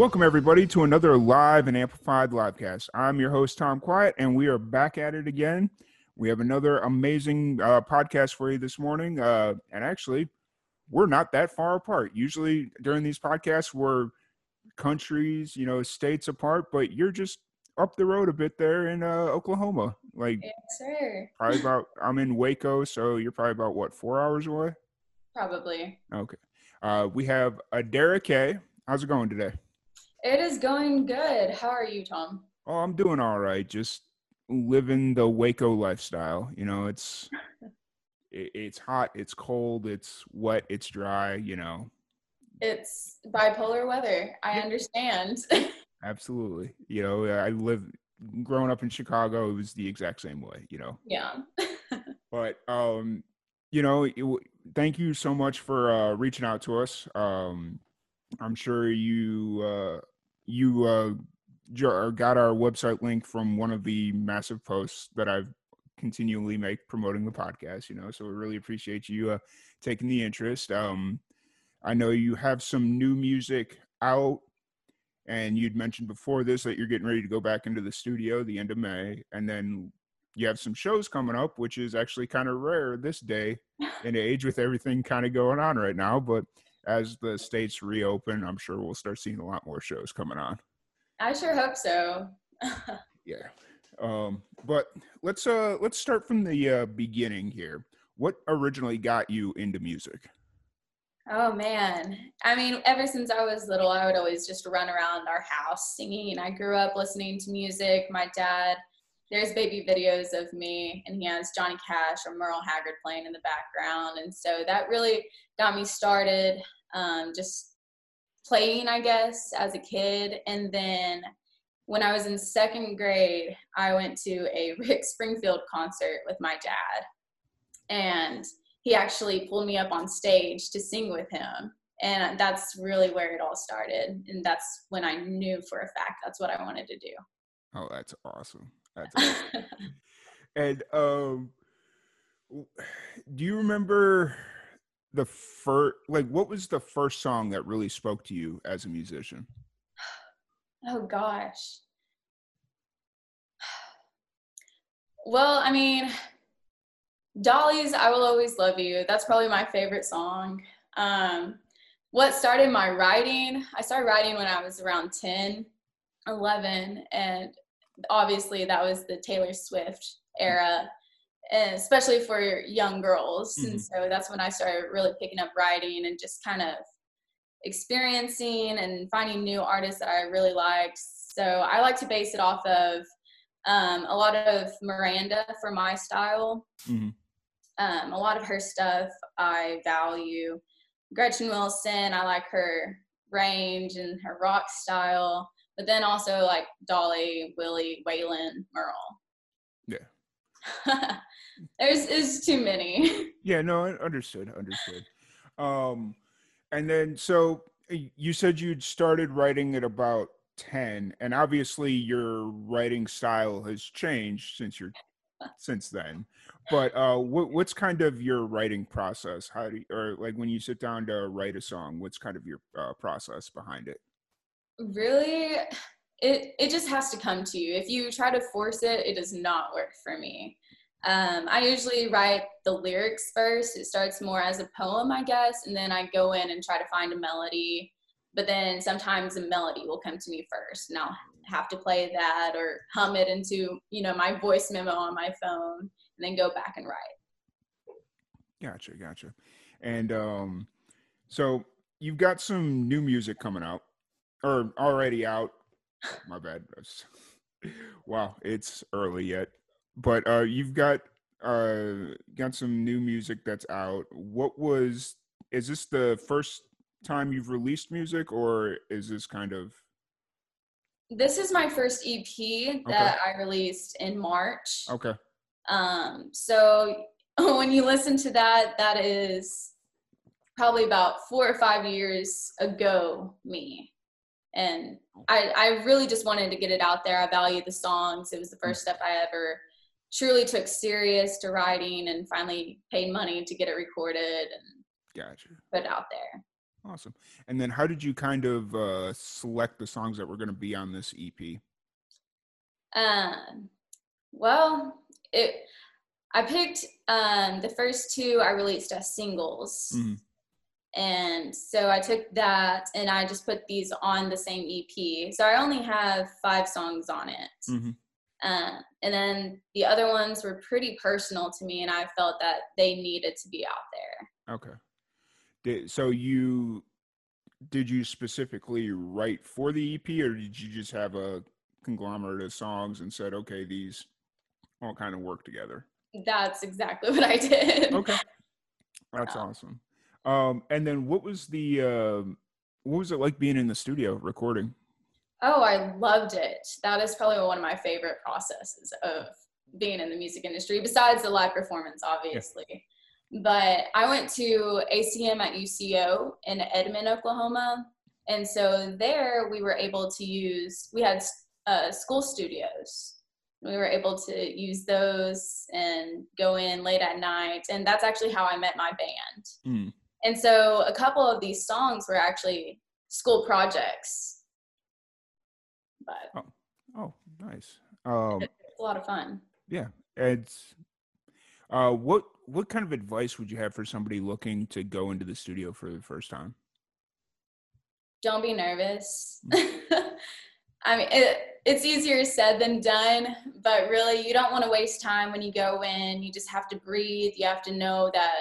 Welcome, everybody, to another live and amplified livecast. I'm your host, Tom Quiet, and we are back at it again. We have another amazing uh, podcast for you this morning. Uh, and actually, we're not that far apart. Usually, during these podcasts, we're countries, you know, states apart, but you're just up the road a bit there in uh, Oklahoma. Like, Yes, sir. probably about, I'm in Waco, so you're probably about what, four hours away? Probably. Okay. Uh, we have Adara Kay. How's it going today? It is going good. How are you, Tom? Oh, I'm doing all right. Just living the Waco lifestyle. You know, it's it, it's hot, it's cold, it's wet, it's dry. You know, It's bipolar weather. I understand. absolutely. You know, I live growing up in Chicago. It was the exact same way. You know, yeah. but um, you know, it, thank you so much for uh, reaching out to us. Um, I'm sure you uh, you uh, got our website link from one of the massive posts that I've continually make promoting the podcast. You know, so we really appreciate you uh, taking the interest. Um, I know you have some new music out, and you'd mentioned before this that you're getting ready to go back into the studio the end of May, and then you have some shows coming up, which is actually kind of rare this day and age with everything kind of going on right now. But as the states reopen, I'm sure we'll start seeing a lot more shows coming on. I sure hope so. Yeah. Um, but let's uh let's start from the uh, beginning here. What originally got you into music? oh, man. I mean, ever since I was little, I would always just run around our house singing. I grew up listening to music. My dad, there's baby videos of me, and he has Johnny Cash or Merle Haggard playing in the background. And so that really got me started um, just playing, I guess, as a kid. And then when I was in second grade, I went to a Rick Springfield concert with my dad. And he actually pulled me up on stage to sing with him. And that's really where it all started. And that's when I knew for a fact that's what I wanted to do. Oh, that's awesome. That's awesome. and um, do you remember the first like what was the first song that really spoke to you as a musician? Oh gosh. Well, I mean, Dolly's I Will Always Love You. That's probably my favorite song. Um, what started my writing? I started writing when I was around 10, 11, and obviously that was the Taylor Swift era, especially for young girls. Mhm. And so that's when I started really picking up writing and just kind of experiencing and finding new artists that I really liked. So I like to base it off of um, a lot of Miranda for my style. Mhm. Um, a lot of her stuff I value. Gretchen Wilson, I like her range and her rock style, but then also like Dolly, Willie, Waylon, Merle. Yeah. there's is too many. Yeah, no, I understood, understood. Um, and then so you said you'd started writing at about ten, and obviously your writing style has changed since you're since then. But uh, what what's kind of your writing process? How do you, or like when you sit down to write a song, what's kind of your uh, process behind it? really it it just has to come to you. If you try to force it it does not work for me. Um, i usually write the lyrics first. It starts more as a poem i guess and then i go in and try to find a melody. But then sometimes a melody will come to me first and i'll have to play that or hum it into you know my voice memo on my phone and then go back and write. Gotcha, gotcha. And um, so you've got some new music coming out, or already out. My bad. Wow, it's early yet, but uh, you've got uh got some new music that's out. What was is this the first time you've released music or is this kind of This is my first EP that I released in March. okay. Um, so when you listen to that, that is probably about four or five years ago me. And I, I really just wanted to get it out there. I value the songs. It was the first step I ever truly took serious to writing and finally paid money to get it recorded and Gotcha. put out there. Awesome. And then how did you kind of uh select the songs that were going to be on this EP? Um, well, it I picked um, the first two I released as singles. Mhm. And so I took that and I just put these on the same EP. So I only have five songs on it. Mhm. Um, and then the other ones were pretty personal to me, and I felt that they needed to be out there. Okay. Did, so you did you specifically write for the EP or did you just have a conglomerate of songs and said, okay, these all kind of work together? That's exactly what I did. Okay. That's awesome. Um, and then what was the um what was it like being in the studio recording? Oh, I loved it. That is probably one of my favorite processes of being in the music industry, besides the live performance, obviously. But I went to ACM at UCO in Edmond, Oklahoma. And so there we were able to use, we had uh, school studios. We were able to use those and go in late at night. And that's actually how I met my band. Mm. And so a couple of these songs were actually school projects. But Oh, nice. Um, it's a lot of fun. yeah, it's uh, what what kind of advice would you have for somebody looking to go into the studio for the first time? Don't be nervous. I mean, it, it's easier said than done, but really, you don't want to waste time when you go in. You just have to breathe. You have to know that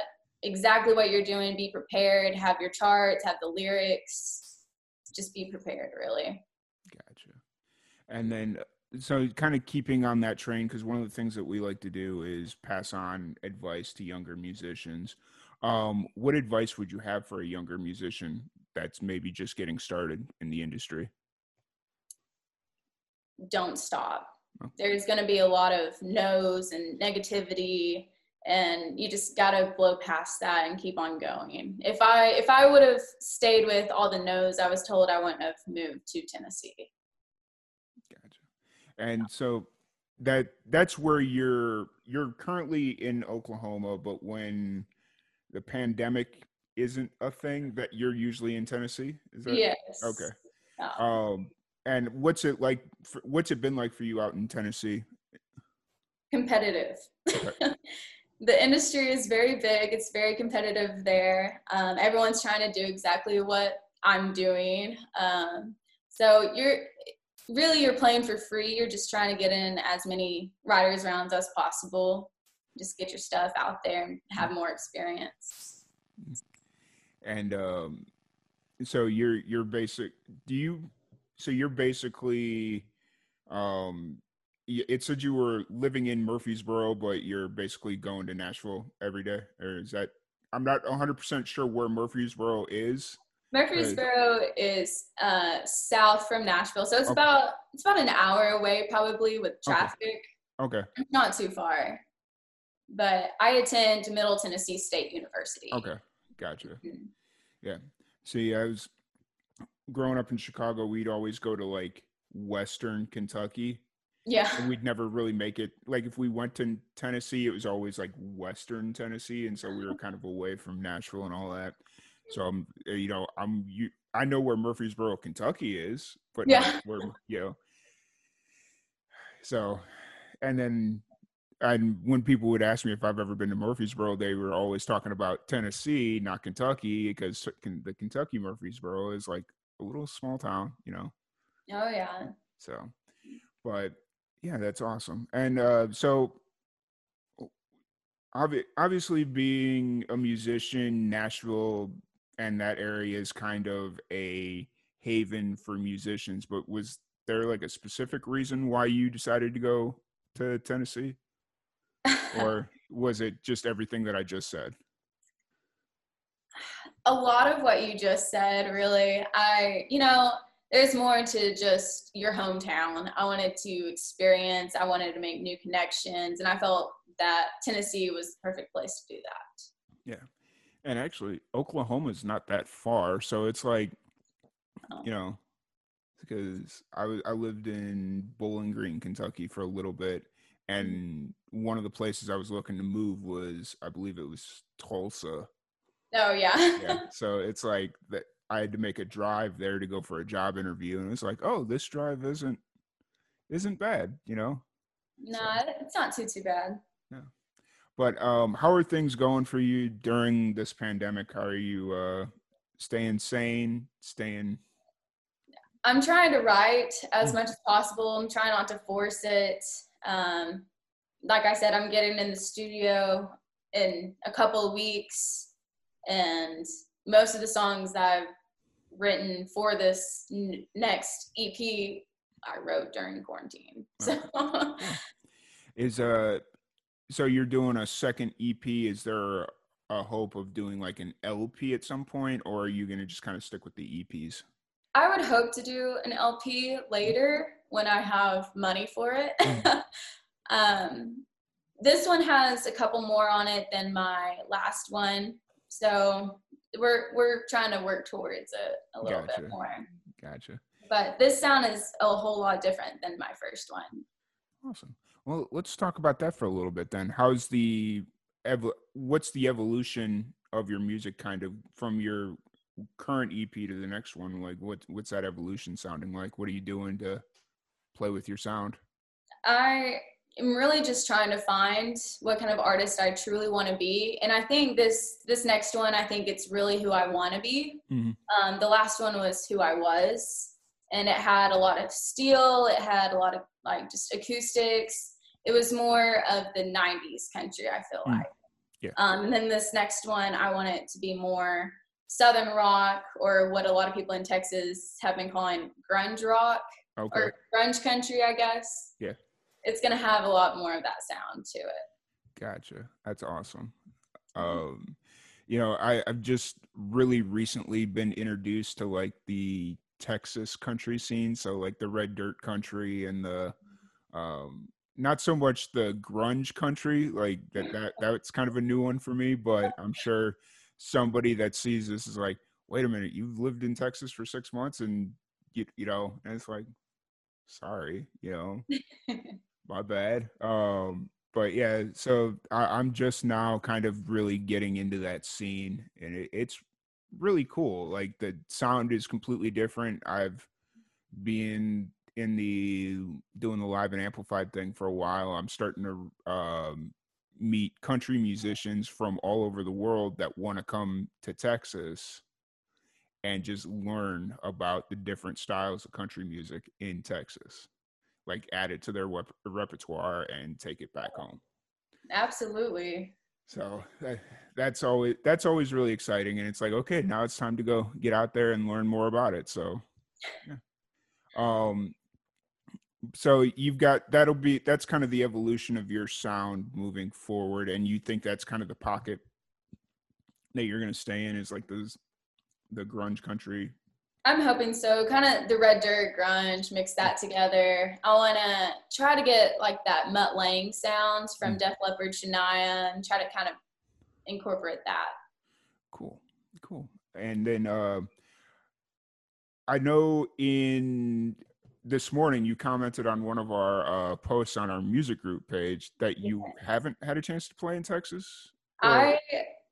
exactly what you're doing, be prepared, have your charts, have the lyrics. Just be prepared, really. Gotcha. And then, so kind of keeping on that train, because one of the things that we like to do is pass on advice to younger musicians. Um, what advice would you have for a younger musician that's maybe just getting started in the industry? don't stop. There's going to be a lot of no's and negativity and you just got to blow past that and keep on going. If I if I would have stayed with all the no's, I was told I wouldn't have moved to Tennessee. Gotcha. And so that that's where you're you're currently in Oklahoma, but when the pandemic isn't a thing, that you're usually in Tennessee. Is that yes. okay? Yeah. Um, and what's it like? For, what's it been like for you out in Tennessee? competitive. The industry is very big. It's very competitive there. Um, everyone's trying to do exactly what I'm doing. Um, so you're really you're playing for free. You're just trying to get in as many riders rounds as possible. Just get your stuff out there and have more experience. And um, so you're you're basic. Do you? So you're basically. Um, it said you were living in Murfreesboro, but you're basically going to Nashville every day, or is that? I'm not 100 percent sure where Murfreesboro is. Murfreesboro is uh, south from Nashville, so it's Okay. about it's about an hour away probably with traffic. Okay. not too far. But I attend Middle Tennessee State University. Okay. Gotcha. Mm. Yeah. See, I was growing up in Chicago. We'd always go to like Western Kentucky, Yeah. and we'd never really make it. Like if we went to Tennessee, it was always like Western Tennessee, and so we were kind of away from Nashville and all that. So I'm, uh, you know, I'm you. I know where Murfreesboro, Kentucky is, but Yeah. where you know. So, and then, and when people would ask me if I've ever been to Murfreesboro, they were always talking about Tennessee, not Kentucky, because the Kentucky Murfreesboro is like a little small town, you know. Oh yeah. So, but yeah, that's awesome. And uh, so, obvi- obviously, being a musician, Nashville and that area is kind of a haven for musicians. But was there like a specific reason why you decided to go to Tennessee? Or was it just everything that I just said? A lot of what you just said, really. I, you know, there's more to just your hometown. I wanted to experience, I wanted to make new connections, and I felt that Tennessee was the perfect place to do that. Yeah. And actually, Oklahoma is not that far. So it's like, Oh. you know, because I I lived in Bowling Green, Kentucky for a little bit, mm-hmm. and one of the places I was looking to move was, I believe it was Tulsa. Oh, yeah. Yeah. so it's like that I had to make a drive there to go for a job interview, and it's like, oh, this drive isn't isn't bad, you know. no, it's not too, too bad. No. But um, how are things going for you during this pandemic? How are you uh, staying sane, staying I'm trying to write as Mm. much as possible. I'm trying not to force it. Um, like I said, I'm getting in the studio in a couple of weeks, and most of the songs that I've written for this n- next EP I wrote during quarantine. So is uh so you're doing a second ep is there a hope of doing like an lp at some point or are you gonna just kind of stick with the eps I would hope to do an LP later when I have money for it. um, this one has a couple more on it than my last one, so we're we're trying to work towards it a little Gotcha. bit more. gotcha But this sound is a whole lot different than my first one. awesome well let's talk about that for a little bit then how's the ev- what's the evolution of your music kind of from your current ep to the next one like what what's that evolution sounding like what are you doing to play with your sound I am really just trying to find what kind of artist I truly want to be, and I think this this next one, I think it's really who I want to be. Mhm. Um, the last one was who I was, and it had a lot of steel. It had a lot of like just acoustics. It was more of the '90s country. I feel Mm. like. Yeah. Um, and then this next one, I want it to be more southern rock, or what a lot of people in Texas have been calling grunge rock okay or grunge country, I guess. Yeah. It's gonna have a lot more of that sound to it. Gotcha. That's awesome. Um, you know, I, I've just really recently been introduced to like the Texas country scene. So like the red dirt country and the um not so much the grunge country, like that that that's kind of a new one for me, but I'm sure somebody that sees this is like, wait a minute, you've lived in Texas for six months and you you know, and it's like, sorry, you know my bad. Um but yeah so I, i'm just now kind of really getting into that scene and it, it's really cool. Like the sound is completely different. I've been in the doing the live and amplified thing for a while. I'm starting to um meet country musicians from all over the world that want to come to texas and just learn about the different styles of country music in texas like add it to their rep- repertoire and take it back home. Absolutely. So that, that's always that's always really exciting, and it's like okay, now it's time to go get out there and learn more about it. So, yeah. um, so you've got that'll be that's kind of the evolution of your sound moving forward, and you think that's kind of the pocket that you're going to stay in is like those the grunge country. I'm hoping so. Kind of the red dirt grunge, mix that together. I want to try to get like that Mutt Lange sounds from Def Leppard, Shania, and try to kind of incorporate that. Cool, cool. And then uh, I know in this morning you commented on one of our uh, posts on our music group page that you haven't had a chance to play in Texas. Or- I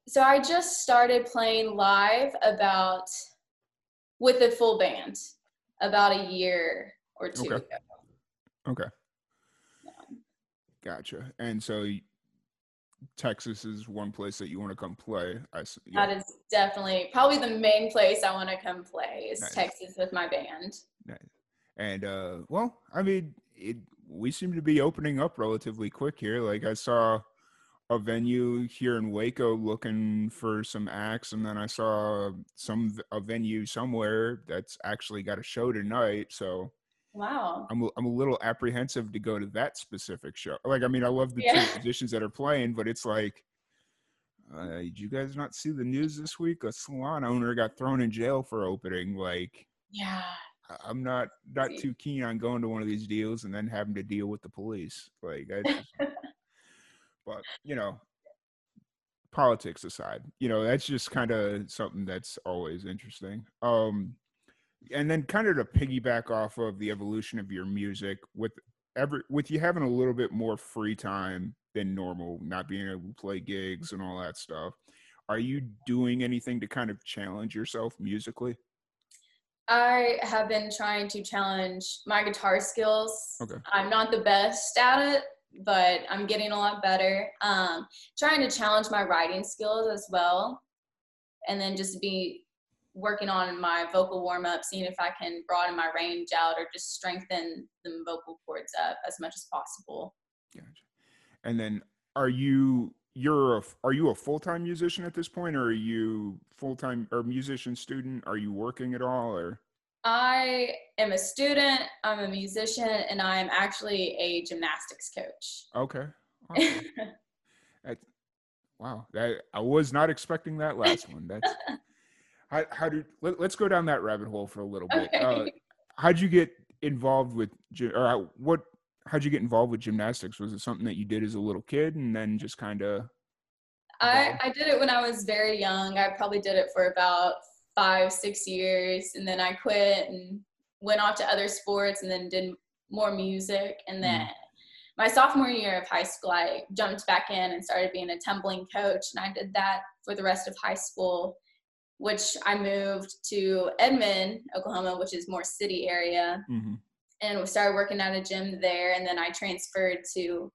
so I just started playing live about with a full band about a year or two Okay. ago. okay, gotcha. And so Texas is one place that you want to come play. I, yeah. That is definitely probably the main place I want to come play is Nice. Texas with my band. Nice. And uh well, I mean, it we seem to be opening up relatively quick here. Like I saw a venue here in Waco looking for some acts and then I saw some a venue somewhere that's actually got a show tonight. So Wow. I'm a, I'm a little apprehensive to go to that specific show. Like, I mean, I love the Yeah. two musicians that are playing, but it's like, uh, did you guys not see the news this week? A salon owner got thrown in jail for opening. Like, Yeah. I'm not not too keen on going to one of these deals and then having to deal with the police. Like, I just, but you know, politics aside, you know, that's just kind of something that's always interesting. Um, and then kind of to piggyback off of the evolution of your music with every with you having a little bit more free time than normal, not being able to play gigs and all that stuff. Are you doing anything to kind of challenge yourself musically? I have been trying to challenge my guitar skills. Okay. I'm not the best at it, but I'm getting a lot better. Um, trying to challenge my writing skills as well. And then just be working on my vocal warm up, seeing if I can broaden my range out or just strengthen the vocal cords up as much as possible. Gotcha. And then are you you're a are you a full-time musician at this point or are you full-time or musician student? Are you working at all or I am a student, I'm a musician, and I am actually a gymnastics coach. okay. awesome. That, wow, that I was not expecting that last one. That's how how did let, us go down that rabbit hole for a little bit. Uh, how'd you get involved with or what how'd you get involved with gymnastics? Was it something that you did as a little kid and then just kind of I, I did it when I was very young. I probably did it for about five, six years, and then I quit and went off to other sports and then did more music. And then my sophomore year of high school, I jumped back in and started being a tumbling coach, and I did that for the rest of high school, which I moved to Edmond, Oklahoma, which is more city area Mhm. and we started working at a gym there and then i transferred to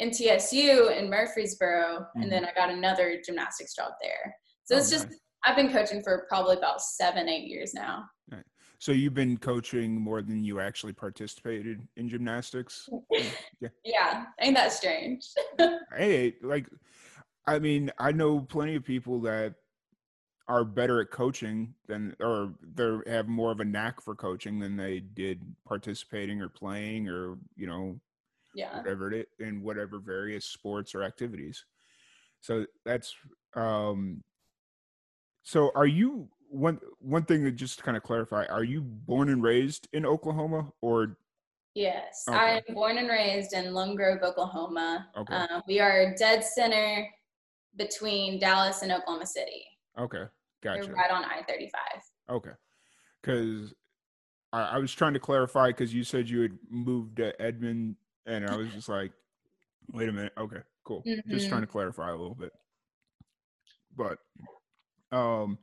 mtsu in murfreesboro and then i got another gymnastics job there so Oh, it's just nice. I've been coaching for probably about seven eight years now Right. So you've been coaching more than you actually participated in gymnastics? Yeah. yeah ain't that strange Hey, like I mean, I know plenty of people that are better at coaching than or they have more of a knack for coaching than they did participating or playing or, you know, yeah whatever it is in whatever various sports or activities. So that's um so are you one one thing that just to kind of clarify, are you born and raised in Oklahoma or yes Okay. i'm born and raised in lone grove oklahoma Okay. um, we are dead center between dallas and oklahoma city okay, gotcha. we're right on i-35 Okay. Because I, I was trying to clarify because you said you had moved to Edmond, and I was just like, wait a minute. Okay, cool. Just trying to clarify a little bit. But, um,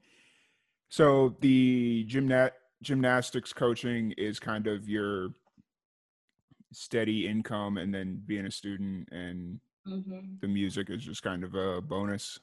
so the gymnat gymnastics coaching is kind of your steady income, and then being a student and hmm the music is just kind of a bonus.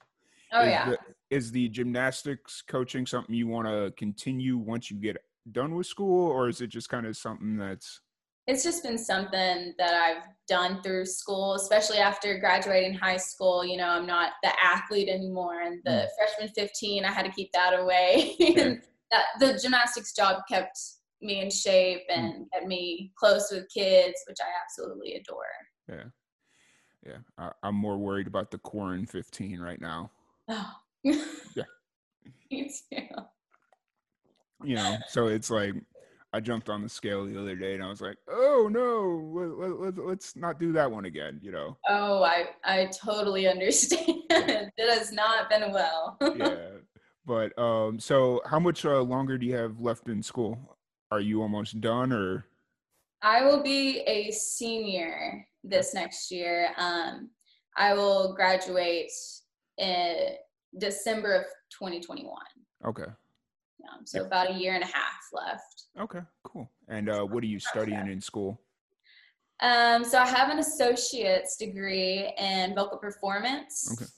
Oh is yeah. the, is the gymnastics coaching something you want to continue once you get done with school or is it just kind of something that's it's just been something that I've done through school, especially after graduating high school. You know, I'm not the athlete anymore, and the mm. freshman 15, I had to keep that away. and that the gymnastics job kept me in shape mm. and kept me close with kids, which I absolutely adore. yeah yeah I, i'm more worried about the Quarren 15 right now Oh. Yeah. me too. you know so it's like i jumped on the scale the other day and i was like oh no let, let, let, let's not do that one again you know Oh, I I totally understand. it has not been well. yeah but um so how much uh, longer do you have left in school are you almost done or I will be a senior this next year. Um, I will graduate in December of 2021. okay Um, so about a year and a half left. Okay, cool. And uh, what are you studying in school? Um, so I have an associate's degree in vocal performance. Okay.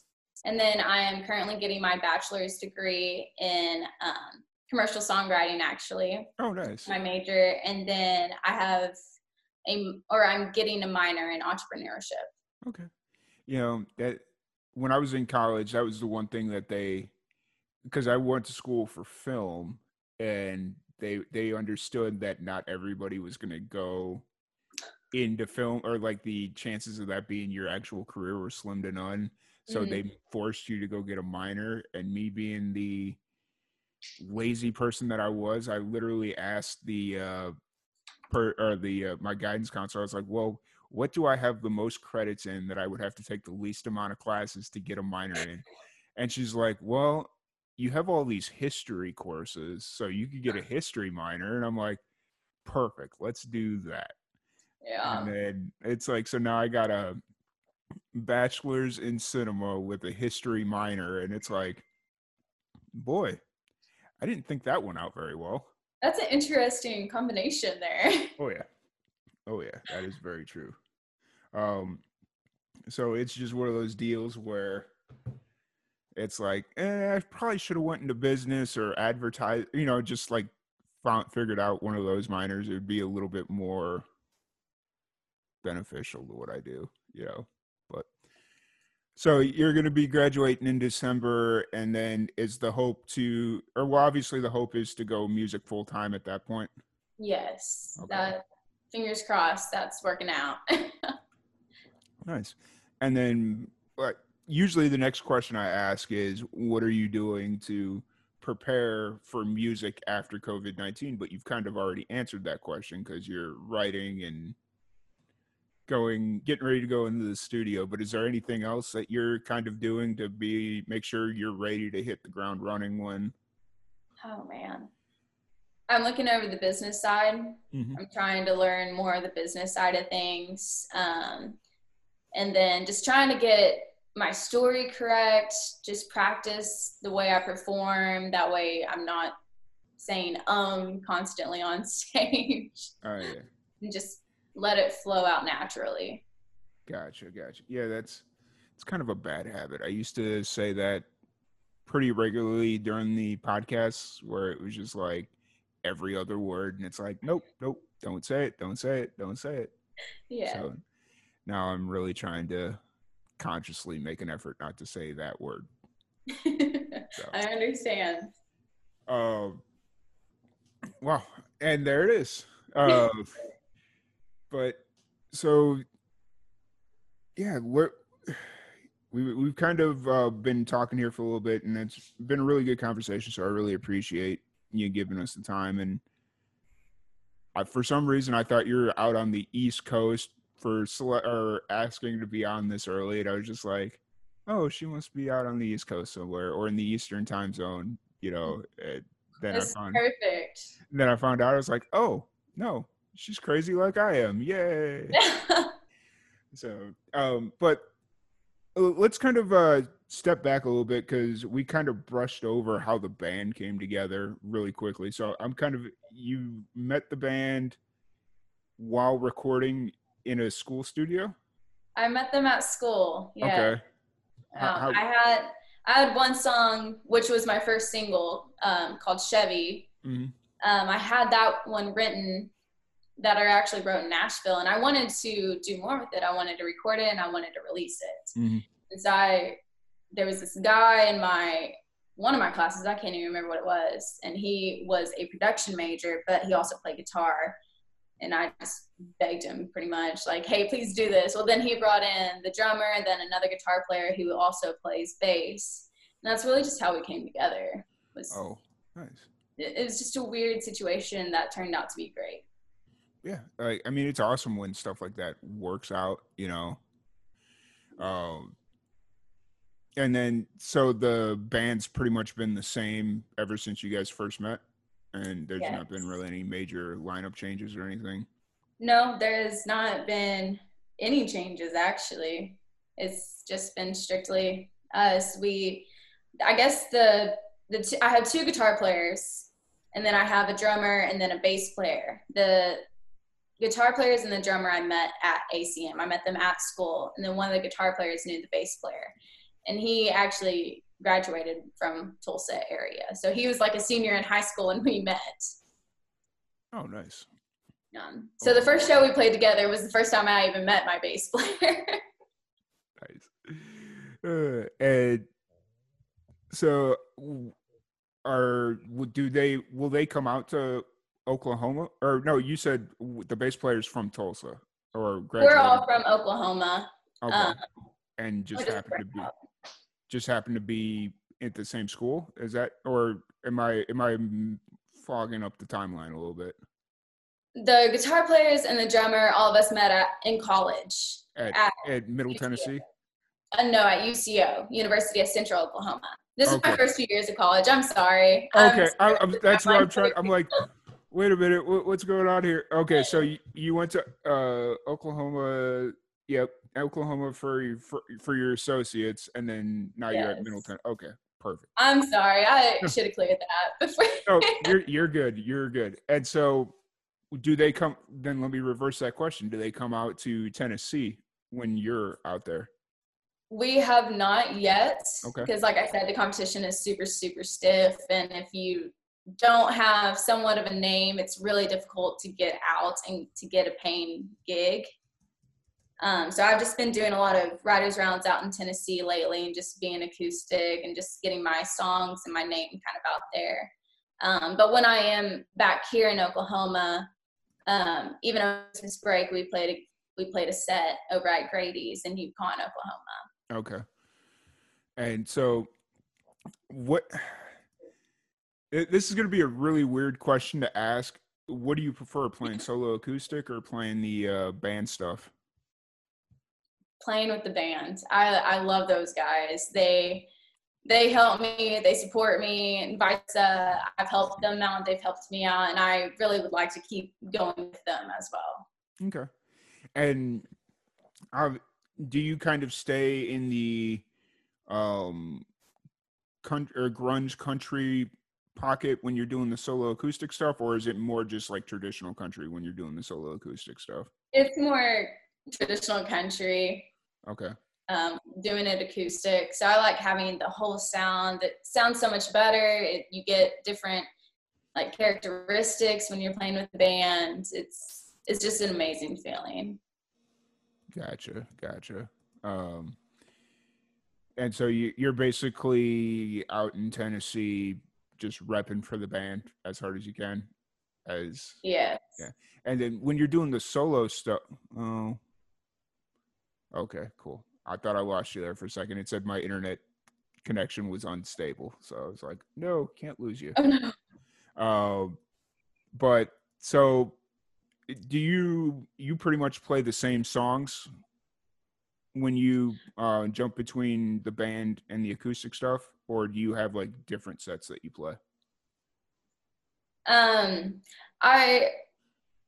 And then I am currently getting my bachelor's degree in um, commercial songwriting, actually, Oh, nice. my major. And then I have a, or I'm getting a minor in entrepreneurship. Okay. You know that when I was in college, that was the one thing that they, because I went to school for film, and they they understood that not everybody was going to go into film or like the chances of that being your actual career were slim to none. So Mhm. they forced you to go get a minor. And me being the lazy person that I was, I literally asked the uh per or the uh, my guidance counselor. I was like, "Well, what do I have the most credits in that I would have to take the least amount of classes to get a minor in?" And she's like, "Well, you have all these history courses, so you could get a history minor." And I'm like, "Perfect. Let's do that." Yeah. And then it's like, so now I got a bachelor's in cinema with a history minor, and it's like, boy, I didn't think that one out very well. That's an interesting combination there. Oh yeah, oh yeah, that is very true. Um, so it's just one of those deals where it's like, eh, I probably should have went into business or advertise, you know, just like found figured out one of those minors. It would be a little bit more beneficial to what I do, you know. But so you're going to be graduating in December, and then is the hope to, or well, obviously the hope is to go music full time at that point. yes. Okay. That fingers crossed that's working out. Nice. And then, but usually the next question I ask is, what are you doing to prepare for music after COVID 19? But you've kind of already answered that question because you're writing and going, getting ready to go into the studio. But is there anything else that you're kind of doing to be, make sure you're ready to hit the ground running when? oh man. I'm looking over the business side. Mhm. I'm trying to learn more of the business side of things. Um, and then just trying to get my story correct, just practice the way I perform. That way I'm not saying um constantly on stage Oh, yeah. and just let it flow out naturally. Gotcha, gotcha. Yeah, that's it's kind of a bad habit. I used to say that pretty regularly during the podcasts where it was just like every other word and it's like, nope, nope, don't say it, don't say it, don't say it. Yeah. So now I'm really trying to consciously make an effort not to say that word. I understand. Um, wow, and there it is. Uh, but so, yeah, we're we we've kind of uh, been talking here for a little bit, and it's been a really good conversation. So I really appreciate you giving us the time. And I, for some reason, I thought you were out on the East Coast for sele- or asking to be on this early, and I was just like, oh, she must be out on the East Coast somewhere or in the Eastern Time Zone. You know, uh, then That's I found perfect. then I found out I was like, oh no, she's crazy like I am. Yay! so, um, but let's kind of uh, step back a little bit because we kind of brushed over how the band came together really quickly. So I'm kind of you met the band while recording in a school studio. I met them at school. Yeah. Okay. How- Um, how- I had I had one song which was my first single um, called Chevy. Mhm. Um, I had that one written that I actually wrote in Nashville, and I wanted to do more with it. I wanted to record it and I wanted to release it. Mhm. And so I there was this guy in my one of my classes. I can't even remember what it was, and he was a production major, but he also played guitar. And I just begged him pretty much, like, hey, please do this. Well, then he brought in the drummer and then another guitar player who also plays bass. And that's really just how we came together. Was Oh, nice. it it was just a weird situation that turned out to be great. Yeah, like I mean, it's awesome when stuff like that works out, you know. Um, and then so the band's pretty much been the same ever since you guys first met, and there's not been really any major lineup changes or anything. No, there's not been any changes actually. It's just been strictly us. We, I guess the the t- I have two guitar players, and then I have a drummer and then a bass player. The guitar players and the drummer I met at ACM. I met them at school, and then one of the guitar players knew the bass player, and he actually graduated from Tulsa area. So he was like a senior in high school when we met. Oh, nice. Um, so the first show we played together was the first time I even met my bass player. Nice. Uh, and so, are do they will they come out to Oklahoma, or no? You said the bass player's from Tulsa, or We're all from Oklahoma. okay. um, and just happened to be out. Just happened to be at the same school. Is that, or am I am I fogging up the timeline a little bit? The guitar players and the drummer, all of us met at, in college. At, At at Middle UCO. Tennessee. Uh, no, at UCO, University of Central Oklahoma. This is my first few years of college. I'm sorry. I'm Okay, I, sorry I'm, that's what I'm trying. I'm like, wait a minute, what, what's going on here? Okay, so you, you went to uh, Oklahoma. Yep, Oklahoma for your for, for your associates, and then now you're at Middleton. Okay, perfect. I'm sorry. I should have cleared that before. No, you're you're good. You're good. And so, do they come? Then let me reverse that question. Do they come out to Tennessee when you're out there? We have not yet, Okay. because like I said, the competition is super, super stiff, and if you don't have somewhat of a name, it's really difficult to get out and to get a paying gig. Um, so I've just been doing a lot of writers rounds out in Tennessee lately, and just being acoustic and just getting my songs and my name kind of out there. Um, but when I am back here in Oklahoma, um, even over Christmas break, we played a we played a set over at Grady's in Yukon, Oklahoma. Okay. And so, what? th- This is going to be a really weird question to ask. What do you prefer, playing solo acoustic or playing the uh, band stuff? Playing with the band. I I love those guys. They they help me, they support me, and vice versa. I've helped them out, they've helped me out, and I really would like to keep going with them as well. Okay. And uh, do you kind of stay in the um country or grunge country pocket when you're doing the solo acoustic stuff or is it more just like traditional country when you're doing the solo acoustic stuff? It's more traditional country, Okay. um, doing it acoustic. So I like having the whole sound. It sounds so much better. It, you get different like characteristics when you're playing with the band. It's it's just an amazing feeling. Gotcha. Gotcha. Um and so you you're basically out in Tennessee just repping for the band as hard as you can as Yes. Yeah. And then when you're doing the solo stuff, oh, okay, cool. I thought I lost you there for a second. It said my internet connection was unstable, so I was like, no, can't lose you. Oh no. Um, but so, do you you pretty much play the same songs when you uh, jump between the band and the acoustic stuff, or do you have like different sets that you play? Um, I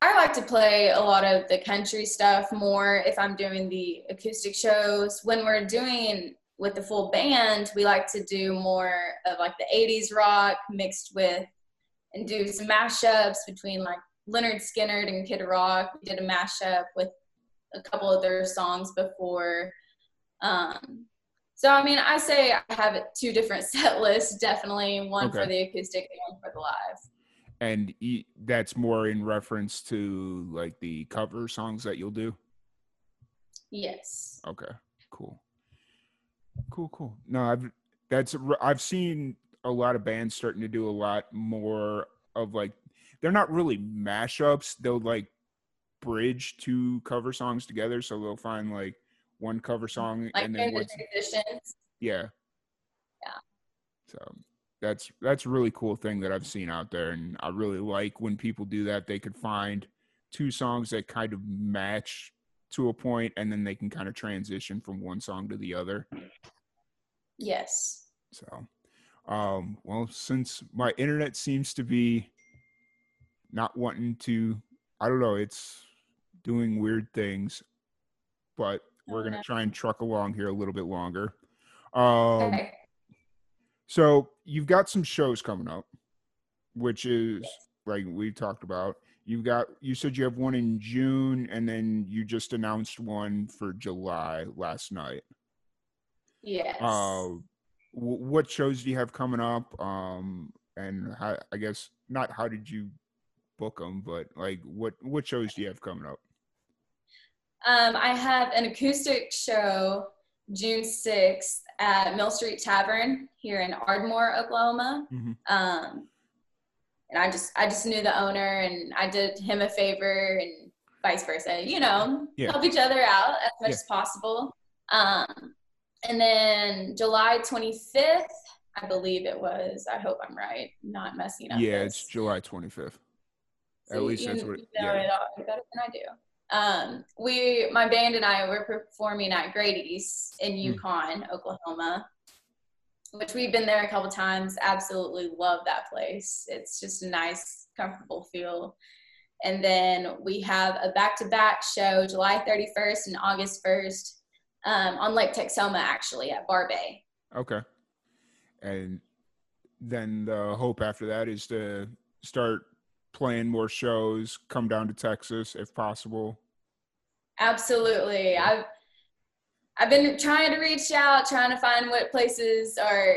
I like to play a lot of the country stuff more if I'm doing the acoustic shows. When we're doing with the full band, we like to do more of like the 80s rock mixed with and do some mashups between like Lynyrd Skynyrd and Kid Rock. We did a mashup with a couple of their songs before. Um, so I mean, I say I have two different set lists, definitely one for the acoustic and one for the live. And that's more in reference to like the cover songs that you'll do? Yes. okay cool. Cool cool. No i've that's I've seen a lot of bands starting to do a lot more of like they're not really mashups. They'll like bridge two cover songs together so they'll find like one cover song Like and then doing the what's yeah. Yeah. so that's that's a really cool thing that i've seen out there and i really like when people do that they could find two songs that kind of match to a point and then they can kind of transition from one song to the other Yes. so um well since my internet seems to be not wanting to i don't know it's doing weird things but we're Oh, gonna try and truck along here a little bit longer um Okay. So you've got some shows coming up, which is like we talked about. You've got you said you have one in June, and then you just announced one for July last night. Yes. Uh, w- what shows do you have coming up? Um, and how, I guess not how did you book them, but like what what shows do you have coming up? Um, I have an acoustic show June 6th at Mill Street Tavern here in Ardmore, Oklahoma. Mhm. Um, and I just I just knew the owner, and I did him a favor, and vice versa. You know, Yeah. help each other out as much Yeah. as possible. Um, and then July 25th, I believe it was. I hope I'm right, not messing up. Yeah, this. it's July 25th. So At least you, that's what. you know yeah. it all better than I do. Um, we, my band and I, were performing at Grady's in Hmm. Yukon, Oklahoma, which we've been there a couple times. Absolutely love that place. It's just a nice, comfortable feel. And then we have a back-to-back show, July 31st and August 1st, um, on Lake Texoma, actually at Bar Bay. Okay. And then the hope after that is to start playing more shows, come down to Texas if possible. Absolutely. I've I've been trying to reach out, trying to find what places are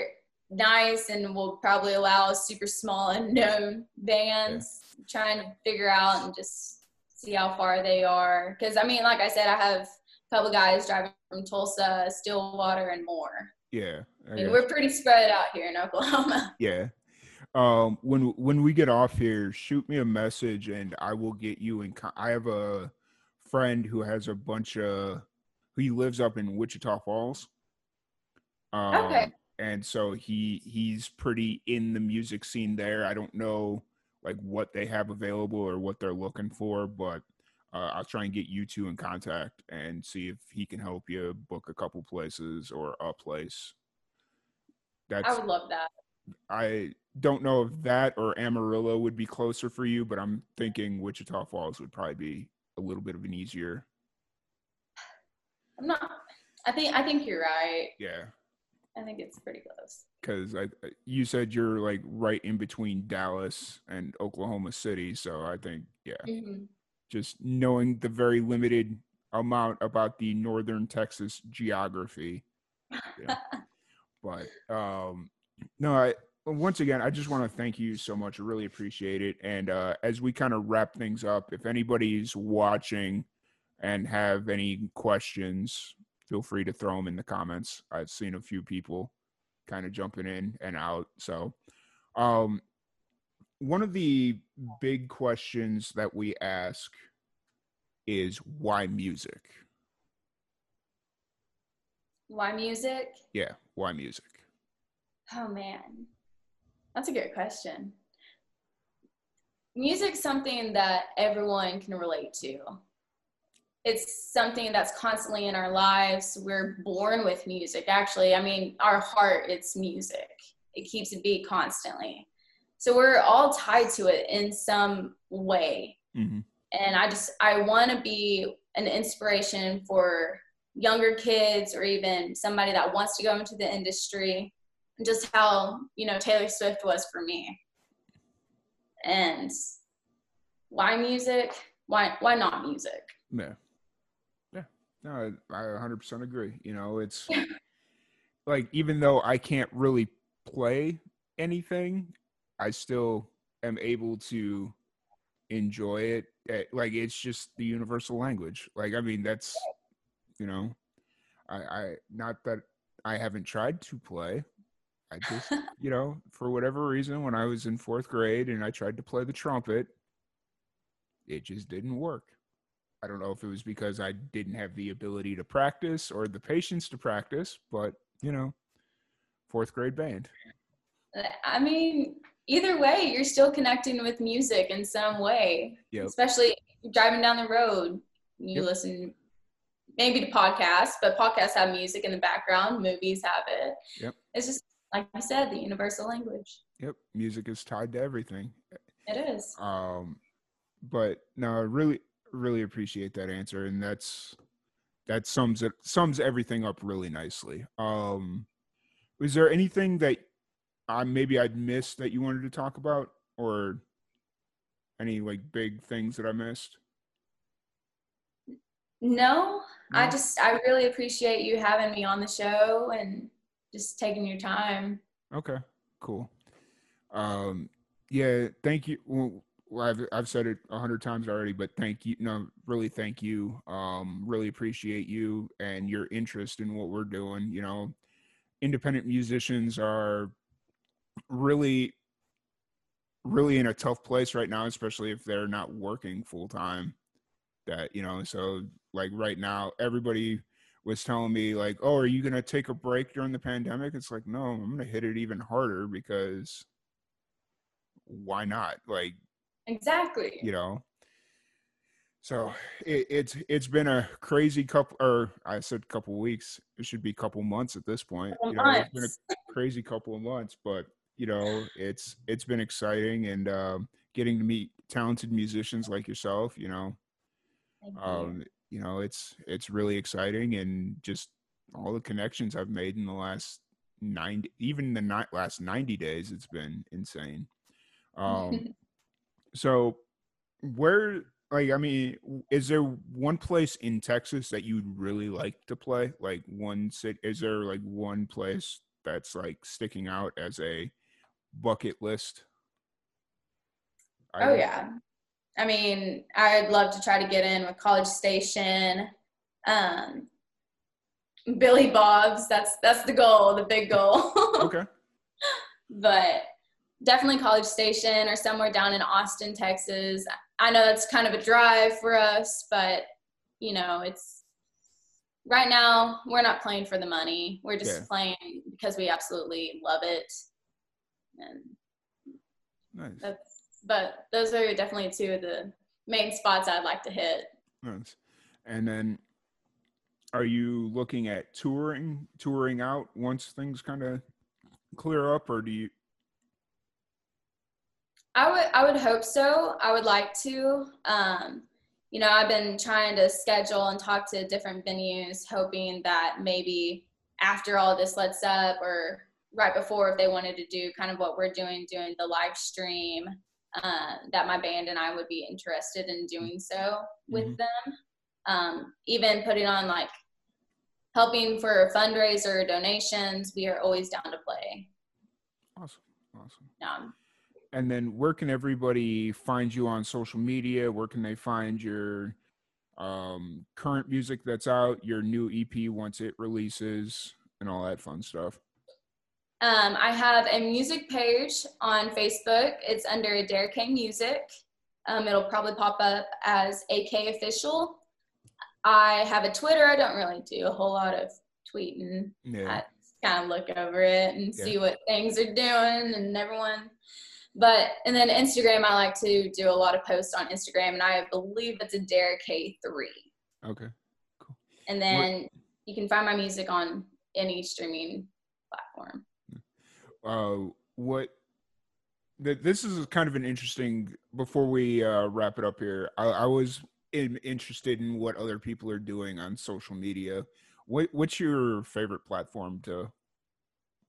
nice and will probably allow super small unknown bands. Trying to figure out and just see how far they are. Because I mean, like I said, I have a couple guys driving from Tulsa, Stillwater, and more. Yeah. I mean, we're pretty spread out here in Oklahoma. Yeah. Um, when when we get off here, shoot me a message and I will get you in. Con- I have a friend who has a bunch of. He lives up in Wichita Falls. Um, Okay. And so he he's pretty in the music scene there. I don't know like what they have available or what they're looking for, but uh, I'll try and get you two in contact and see if he can help you book a couple places or a place. That's I would love that. I don't know if that or Amarillo would be closer for you, but I'm thinking Wichita Falls would probably be a little bit of an easier. I'm not. I think I think you're right. Yeah, I think it's pretty close. because I you said you're like right in between Dallas and Oklahoma City, so I think yeah, hmm just knowing the very limited amount about the northern Texas geography. Yeah. but um no, I once again I just want to thank you so much. I really appreciate it. And uh as we kind of wrap things up, if anybody's watching and have any questions, feel free to throw them in the comments. I've seen a few people kind of jumping in and out. So um one of the big questions that we ask is why music? Why music? Yeah, why music? Oh man, that's a good question. Music's something that everyone can relate to. It's something that's constantly in our lives. We're born with music, actually. I mean, our heart, it's music. It keeps a beat constantly. So we're all tied to it in some way. Mm-hmm. and i just i want to be an inspiration for younger kids or even somebody that wants to go into the industry just how you know taylor swift was for me and why music why why not music Yeah. Yeah. No, I, I 100% agree. You know, it's like, even though I can't really play anything, I still am able to enjoy it. Eh, Like, it's just the universal language. Like, I mean, that's, you know, I, I, not that I haven't tried to play. I just, you know, for whatever reason, when I was in fourth grade and I tried to play the trumpet, it just didn't work. I don't know if it was because I didn't have the ability to practice or the patience to practice, but you know, fourth grade band. Uh, i mean either way you're still connecting with music in some way Yep. especially driving down the road you Yep. listen maybe to podcasts but podcasts have music in the background movies have it Yep. it's just like you said the universal language Yep. Music is tied to everything. it is Um, but no, I really, really appreciate that answer, and that's that sums it sums everything up really nicely. Um, was there anything that I maybe I'd missed that you wanted to talk about, or any like big things that I missed? no i just i really appreciate you having me on the show and just taking your time Okay, cool. Um, yeah, thank you. Well, I've I've said it a hundred times already, but thank you. No, really, thank you. Um, really appreciate you and your interest in what we're doing. You know, independent musicians are really, really in a tough place right now, especially if they're not working full time. That you know, so like right now, everybody was telling me like, "Oh, are you gonna take a break during the pandemic?" It's like, no, I'm gonna hit it even harder because why not? Like, exactly. You know. So it, it's it's been a crazy couple, or I said couple weeks. It should be couple months at this point. You know, it's been a crazy couple of months, but you know, it's it's been exciting and um, getting to meet talented musicians like yourself. You know, um, you know, it's it's really exciting and just all the connections I've made in the last ninety, even the ni- last ninety days, it's been insane. Um, so where like i mean is there one place in texas that you'd really like to play like one city is there like one place that's like sticking out as a bucket list oh yeah. I mean, I'd love to try to get in with College Station, um, Billy Bob's. That's that's the goal, the big goal. okay but definitely College Station or somewhere down in Austin, Texas. I know that's kind of a drive for us, but you know, it's right now we're not playing for the money. We're just Yeah. playing because we absolutely love it. And nice that's but those are definitely two of the main spots I'd like to hit. nice and then are you looking at touring touring out once things kind of clear up or do you I would I would hope so. I would like to. Um, you know, I've been trying to schedule and talk to different venues, hoping that maybe after all this lets up or right before if they wanted to do kind of what we're doing, doing the live stream, uh, that my band and I would be interested in doing so with Mhm. them. Um, even putting on like helping for a fundraiser donations, we are always down to play. awesome awesome Um, and then where can everybody find you on social media where can they find your um current music that's out your new ep once it releases and all that fun stuff Um, I have a music page on Facebook. It's under Adara Kay Music. Um, it'll probably pop up as AK Official. I have a Twitter. I don't really do a whole lot of tweeting. yeah I kind of look over it and see what things are doing and everyone. But and then Instagram, I like to do a lot of posts on Instagram, and I believe it's Adara Kay three. okay cool. And then you can find my music on any streaming platform. Uh what th- this is kind of an interesting before we uh wrap it up here i, I was in, interested in what other people are doing on social media. What what's your favorite platform to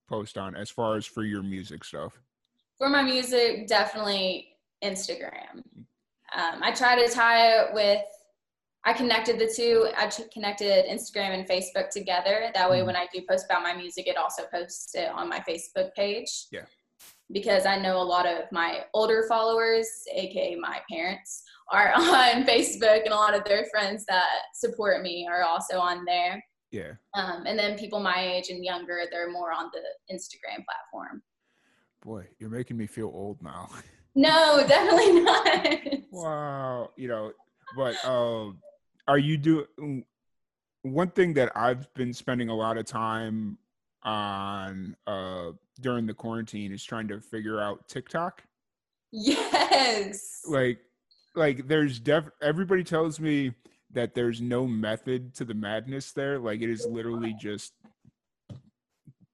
post on as far as for your music stuff? For my music, definitely Instagram. Um, I try to tie it with, I connected the two. I connected Instagram and Facebook together. That way, Mhm. when I do post about my music, it also posts it on my Facebook page. Yeah. Because I know a lot of my older followers, aka my parents, are on Facebook, and a lot of their friends that support me are also on there. yeah Um, and then people my age and younger, they're more on the Instagram platform. boy you're making me feel old now No, definitely not. wow you know but um are you doing one thing that i've been spending a lot of time on uh during the quarantine is trying to figure out tiktok. Yes. like like there's def everybody tells me that there's no method to the madness there. Like it is literally just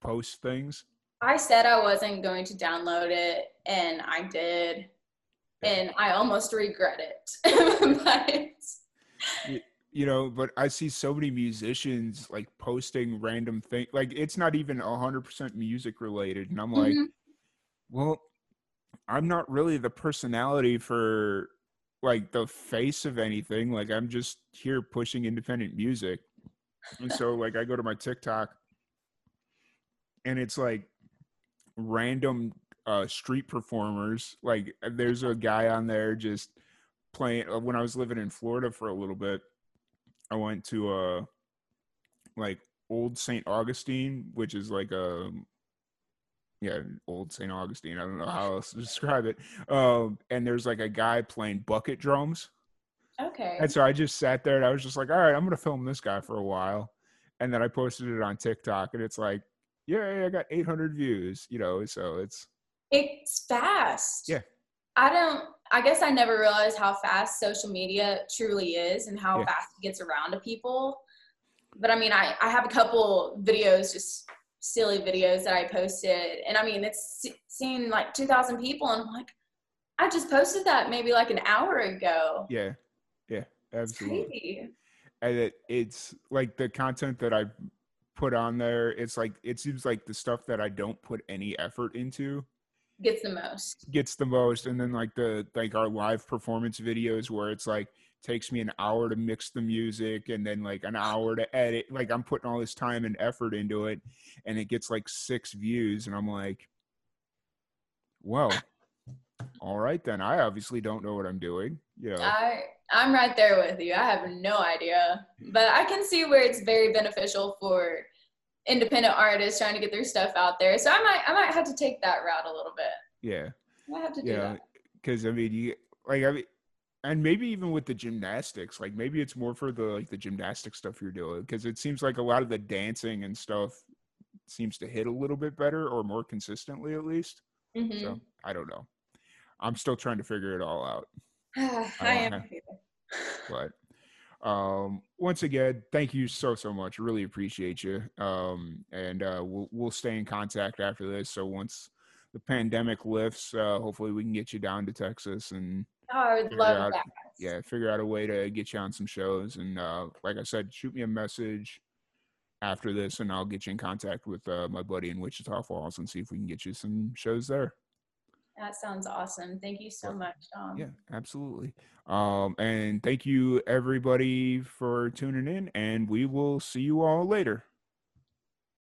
post things. I said I wasn't going to download it, and I did, and I almost regret it. but you know but i see so many musicians like posting random things like it's not even 100% music related and i'm like Mhm. well i'm not really the personality for like the face of anything like i'm just here pushing independent music and so like i go to my tiktok and it's like random uh street performers like there's a guy on there just playing uh, when i was living in florida for a little bit i went to uh like old st augustine which is like a yeah, old St. Augustine. I don't know how else to describe it. Um, and there's like a guy playing bucket drums. Okay. And so I just sat there and I was just like, all right, I'm gonna film this guy for a while. And then I posted it on TikTok and it's like, yeah, I got 800 views, you know, so it's it's fast. Yeah. I don't I guess I never realized how fast social media truly is and how Yeah. fast it gets around to people. But I mean, I, I have a couple videos, just silly videos that I posted. And I mean, it's seen like 2,000 people. And I'm like, I just posted that maybe like an hour ago. yeah, yeah, absolutely. and it, it's like the content that I put on there. It's like it seems like the stuff that I don't put any effort into Gets the most. gets the most, and then like the like our live performance videos where it's like takes me an hour to mix the music and then like an hour to edit. Like I'm putting all this time and effort into it, and it gets like six views, and I'm like, well. All right, then. I obviously don't know what I'm doing. You know, I I'm right there with you. I have no idea, but I can see where it's very beneficial for independent artists trying to get their stuff out there. So I might I might have to take that route a little bit. yeah. I have to do yeah that. because i mean you like i mean and maybe even with the gymnastics like maybe it's more for the like the gymnastic stuff you're doing because it seems like a lot of the dancing and stuff seems to hit a little bit better or more consistently at least Mhm. so i don't know i'm still trying to figure it all out I don't am. have- but um once again thank you so so much really appreciate you um and uh we'll, we'll stay in contact after this so once the pandemic lifts uh hopefully we can get you down to texas and Oh, I would love out- that. yeah, figure out a way to get you on some shows. And uh, like I said, shoot me a message after this, and I'll get you in contact with uh, my buddy in Wichita Falls and see if we can get you some shows there. That sounds awesome. Thank you so much, Tom. Yeah, absolutely. Um, and thank you everybody for tuning in, and we will see you all later.